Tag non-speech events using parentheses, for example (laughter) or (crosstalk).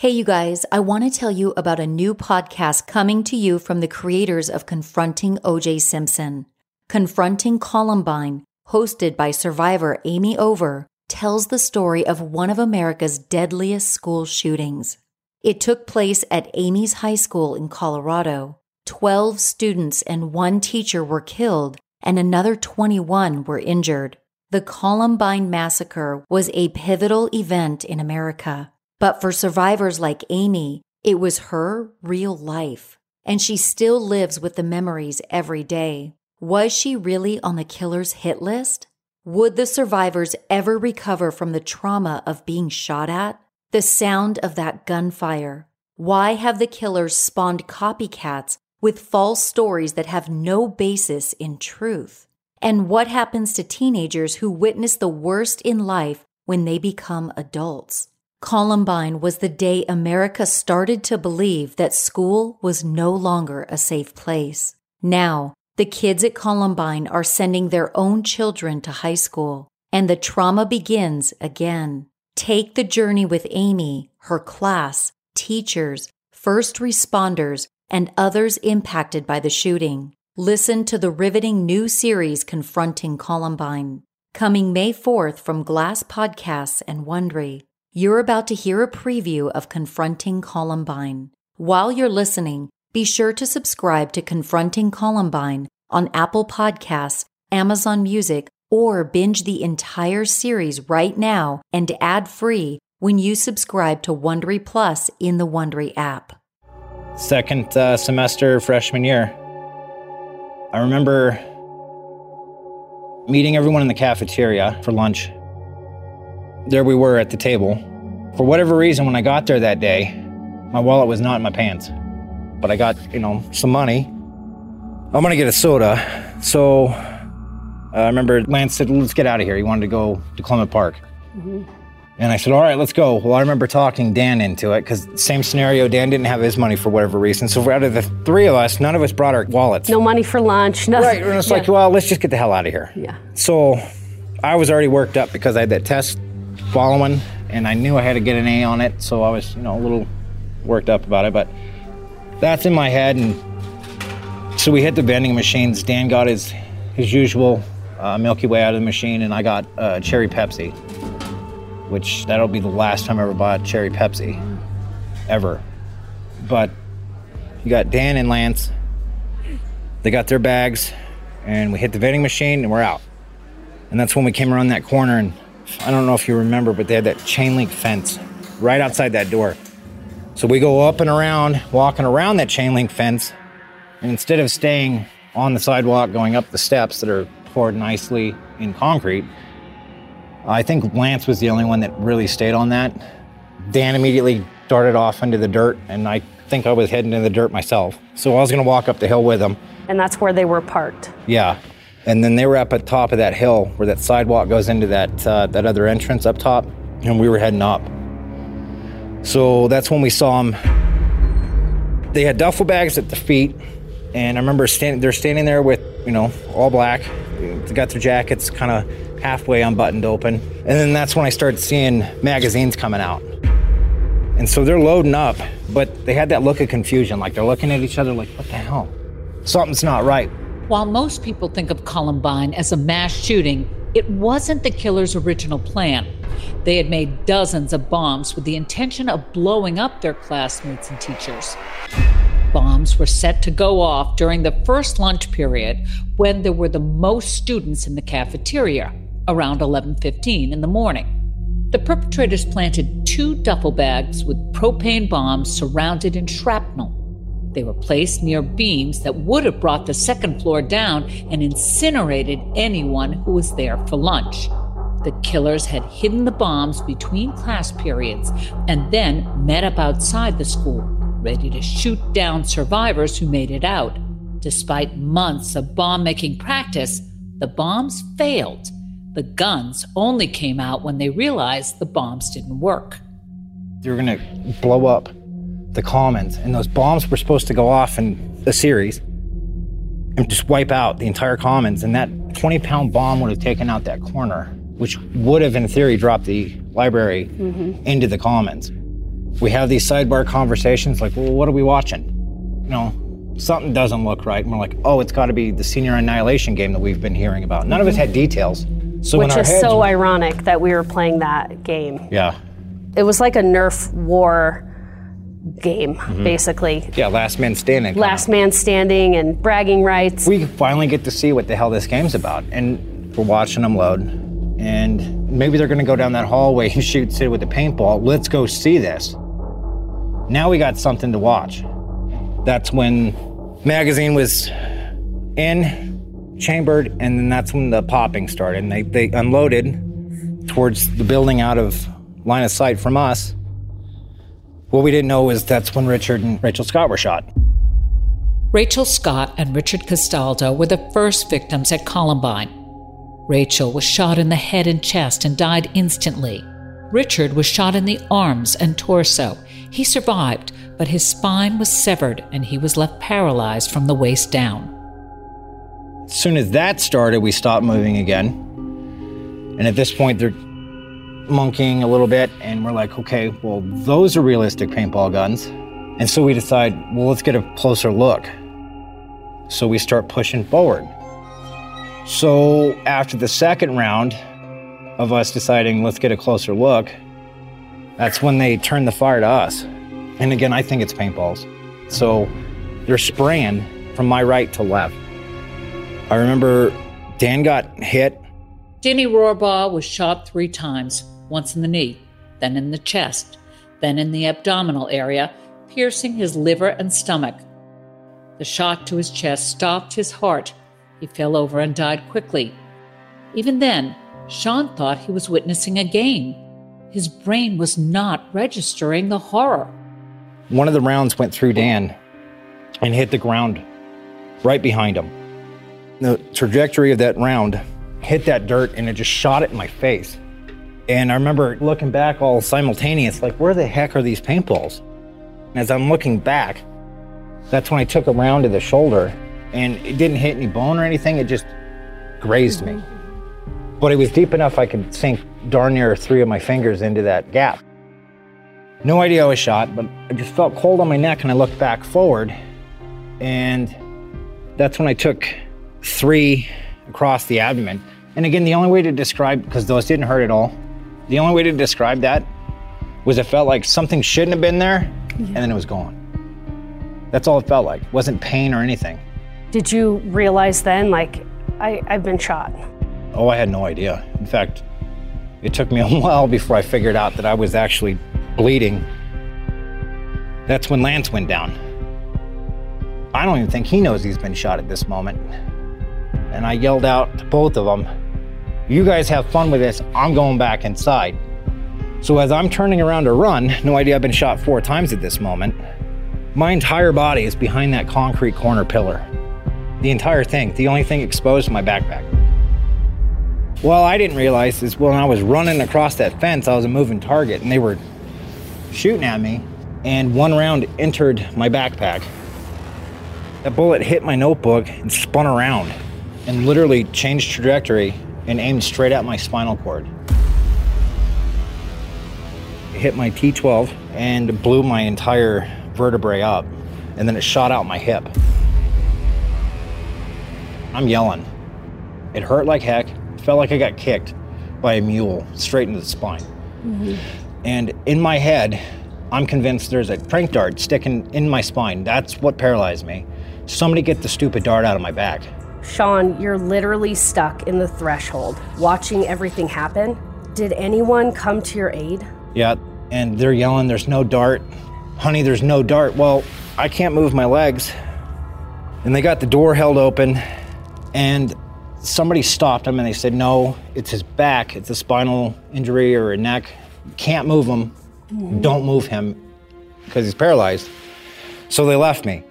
Hey, you guys, I want to tell you about a new podcast coming to you from the creators of Confronting OJ Simpson. Confronting Columbine, hosted by survivor Amy Over, tells the story of one of America's deadliest school shootings. It took place at Amy's High School in Colorado. 12 students and one teacher were killed, and another 21 were injured. The Columbine Massacre was a pivotal event in America. But for survivors like Amy, it was her real life. And she still lives with the memories every day. Was she really on the killer's hit list? Would the survivors ever recover from the trauma of being shot at? The sound of that gunfire? Why have the killers spawned copycats with false stories that have no basis in truth? And what happens to teenagers who witness the worst in life when they become adults? Columbine was the day America started to believe that school was no longer a safe place. Now, the kids at Columbine are sending their own children to high school, and the trauma begins again. Take the journey with Amy, her class, teachers, first responders, and others impacted by the shooting. Listen to the riveting new series Confronting Columbine, coming May 4th from Glass Podcasts and Wondery. You're about to hear a preview of Confronting Columbine. While you're listening, be sure to subscribe to Confronting Columbine on Apple Podcasts, Amazon Music, or binge the entire series right now and ad free when you subscribe to Wondery Plus in the Wondery app. Second uh, semester freshman year. I remember meeting everyone in the cafeteria for lunch there we were at the table. For whatever reason, when I got there that day, my wallet was not in my pants. But I got, you know, some money. I'm gonna get a soda. So uh, I remember Lance said, let's get out of here. He wanted to go to Clement Park. Mm-hmm. And I said, all right, let's go. Well, I remember talking Dan into it because same scenario, Dan didn't have his money for whatever reason. So out of the three of us, none of us brought our wallets. No money for lunch, nothing. Right, and it's yeah. like, well, let's just get the hell out of here. Yeah. So I was already worked up because I had that test following, and I knew I had to get an A on it, so I was, you know, a little worked up about it. But that's in my head, and so we hit the vending machines. Dan got his his usual uh, Milky Way out of the machine, and I got uh, cherry Pepsi, which that'll be the last time I ever bought cherry Pepsi, ever. But you got Dan and Lance. They got their bags, and we hit the vending machine, and we're out. And that's when we came around that corner and I don't know if you remember, but they had that chain link fence right outside that door. So we go up and around, walking around that chain link fence, and instead of staying on the sidewalk going up the steps that are poured nicely in concrete, I think Lance was the only one that really stayed on that. Dan immediately darted off into the dirt, and I think I was heading into the dirt myself. So I was going to walk up the hill with him. And that's where they were parked. Yeah. And then they were up at top of that hill where that sidewalk goes into that uh, that other entrance up top, and we were heading up. So that's when we saw them. They had duffel bags at the feet, and I remember standing. They're standing there with you know all black. They got their jackets kind of halfway unbuttoned open, and then that's when I started seeing magazines coming out. And so they're loading up, but they had that look of confusion, like they're looking at each other, like, "What the hell? Something's not right." While most people think of Columbine as a mass shooting, it wasn't the killer's original plan. They had made dozens of bombs with the intention of blowing up their classmates and teachers. Bombs were set to go off during the first lunch period when there were the most students in the cafeteria, around 11:15 in the morning. The perpetrators planted two duffel bags with propane bombs surrounded in shrapnel they were placed near beams that would have brought the second floor down and incinerated anyone who was there for lunch. The killers had hidden the bombs between class periods and then met up outside the school, ready to shoot down survivors who made it out. Despite months of bomb making practice, the bombs failed. The guns only came out when they realized the bombs didn't work. They were going to blow up the commons, and those bombs were supposed to go off in a series and just wipe out the entire commons. And that 20 pound bomb would have taken out that corner, which would have, in theory, dropped the library mm-hmm. into the commons. We have these sidebar conversations like, well, what are we watching? You know, something doesn't look right. And we're like, oh, it's got to be the senior annihilation game that we've been hearing about. None of us had details. So Which is heads, so ironic that we were playing that game. yeah, It was like a Nerf war game, Mm-hmm. basically. yeah, last man standing. Last man standing and bragging rights. we finally get to see what the hell this game's about. And we're watching them load. And maybe they're going to go down that hallway (laughs) and shoot Sid with the paintball. Let's go see this. Now we got something to watch. That's when magazine was in, chambered, and then that's when the popping started. And they, they unloaded towards the building out of line of sight from us. What we didn't know is that's when Richard and Rachel Scott were shot. Rachel Scott and Richard Castaldo were the first victims at Columbine. Rachel was shot in the head and chest and died instantly. Richard was shot in the arms and torso. He survived, but his spine was severed and he was left paralyzed from the waist down. As soon as that started, we stopped moving again. And at this point, they're monkeying a little bit, and we're like, okay, well, those are realistic paintball guns. And so we decide, well, let's get a closer look. So we start pushing forward. So after the second round of us deciding, let's get a closer look, that's when they turn the fire to us. And again, I think it's paintballs. So they're spraying from my right to left. I remember Dan got hit. Danny Rohrbough was shot three times once in the knee, then in the chest, then in the abdominal area, piercing his liver and stomach. The shot to his chest stopped his heart. He fell over and died quickly. Even then, Sean thought he was witnessing a game. His brain was not registering the horror. One of the rounds went through Dan and hit the ground right behind him. The trajectory of that round hit that dirt and it just shot it in my face. And I remember looking back all simultaneous, like, where the heck are these paintballs? And as I'm looking back, that's when I took a round to the shoulder and it didn't hit any bone or anything, it just grazed me. But it was deep enough I could sink darn near three of my fingers into that gap. No idea I was shot, but I just felt cold on my neck and I looked back forward. And that's when I took three across the abdomen. And again, the only way to describe, because those didn't hurt at all, the only way to describe that was it felt like something shouldn't have been there and then it was gone. That's all it felt like. It wasn't pain or anything. Did you realize then, like, I, I've been shot? Oh, I had no idea. In fact, it took me a (laughs) while before I figured out that I was actually bleeding. That's when Lance went down. I don't even think he knows he's been shot at this moment. And I yelled out to both of them, You guys have fun with this. I'm going back inside. So as I'm turning around to run, no idea I've been shot four times at this moment, my entire body is behind that concrete corner pillar. The entire thing, the only thing exposed my backpack. Well, I didn't realize is when I was running across that fence, I was a moving target, and they were shooting at me, and one round entered my backpack. That bullet hit my notebook and spun around, and literally changed trajectory and aimed straight at my spinal cord. It hit my T12 and blew my entire vertebrae up, and then it shot out my hip. I'm yelling. It hurt like heck. Felt like I got kicked by a mule straight into the spine. Mm-hmm. And in my head, I'm convinced there's a prank dart sticking in my spine. That's what paralyzed me. Somebody get the stupid dart out of my back. Sean, you're literally stuck in the threshold, watching everything happen. Did anyone come to your aid? Yeah, and they're yelling, There's no dart. Honey, there's no dart. Well, I can't move my legs. And they got the door held open, and somebody stopped him and they said, No, it's his back. It's a spinal injury or a neck. Can't move him. Don't move him because he's paralyzed. So they left me.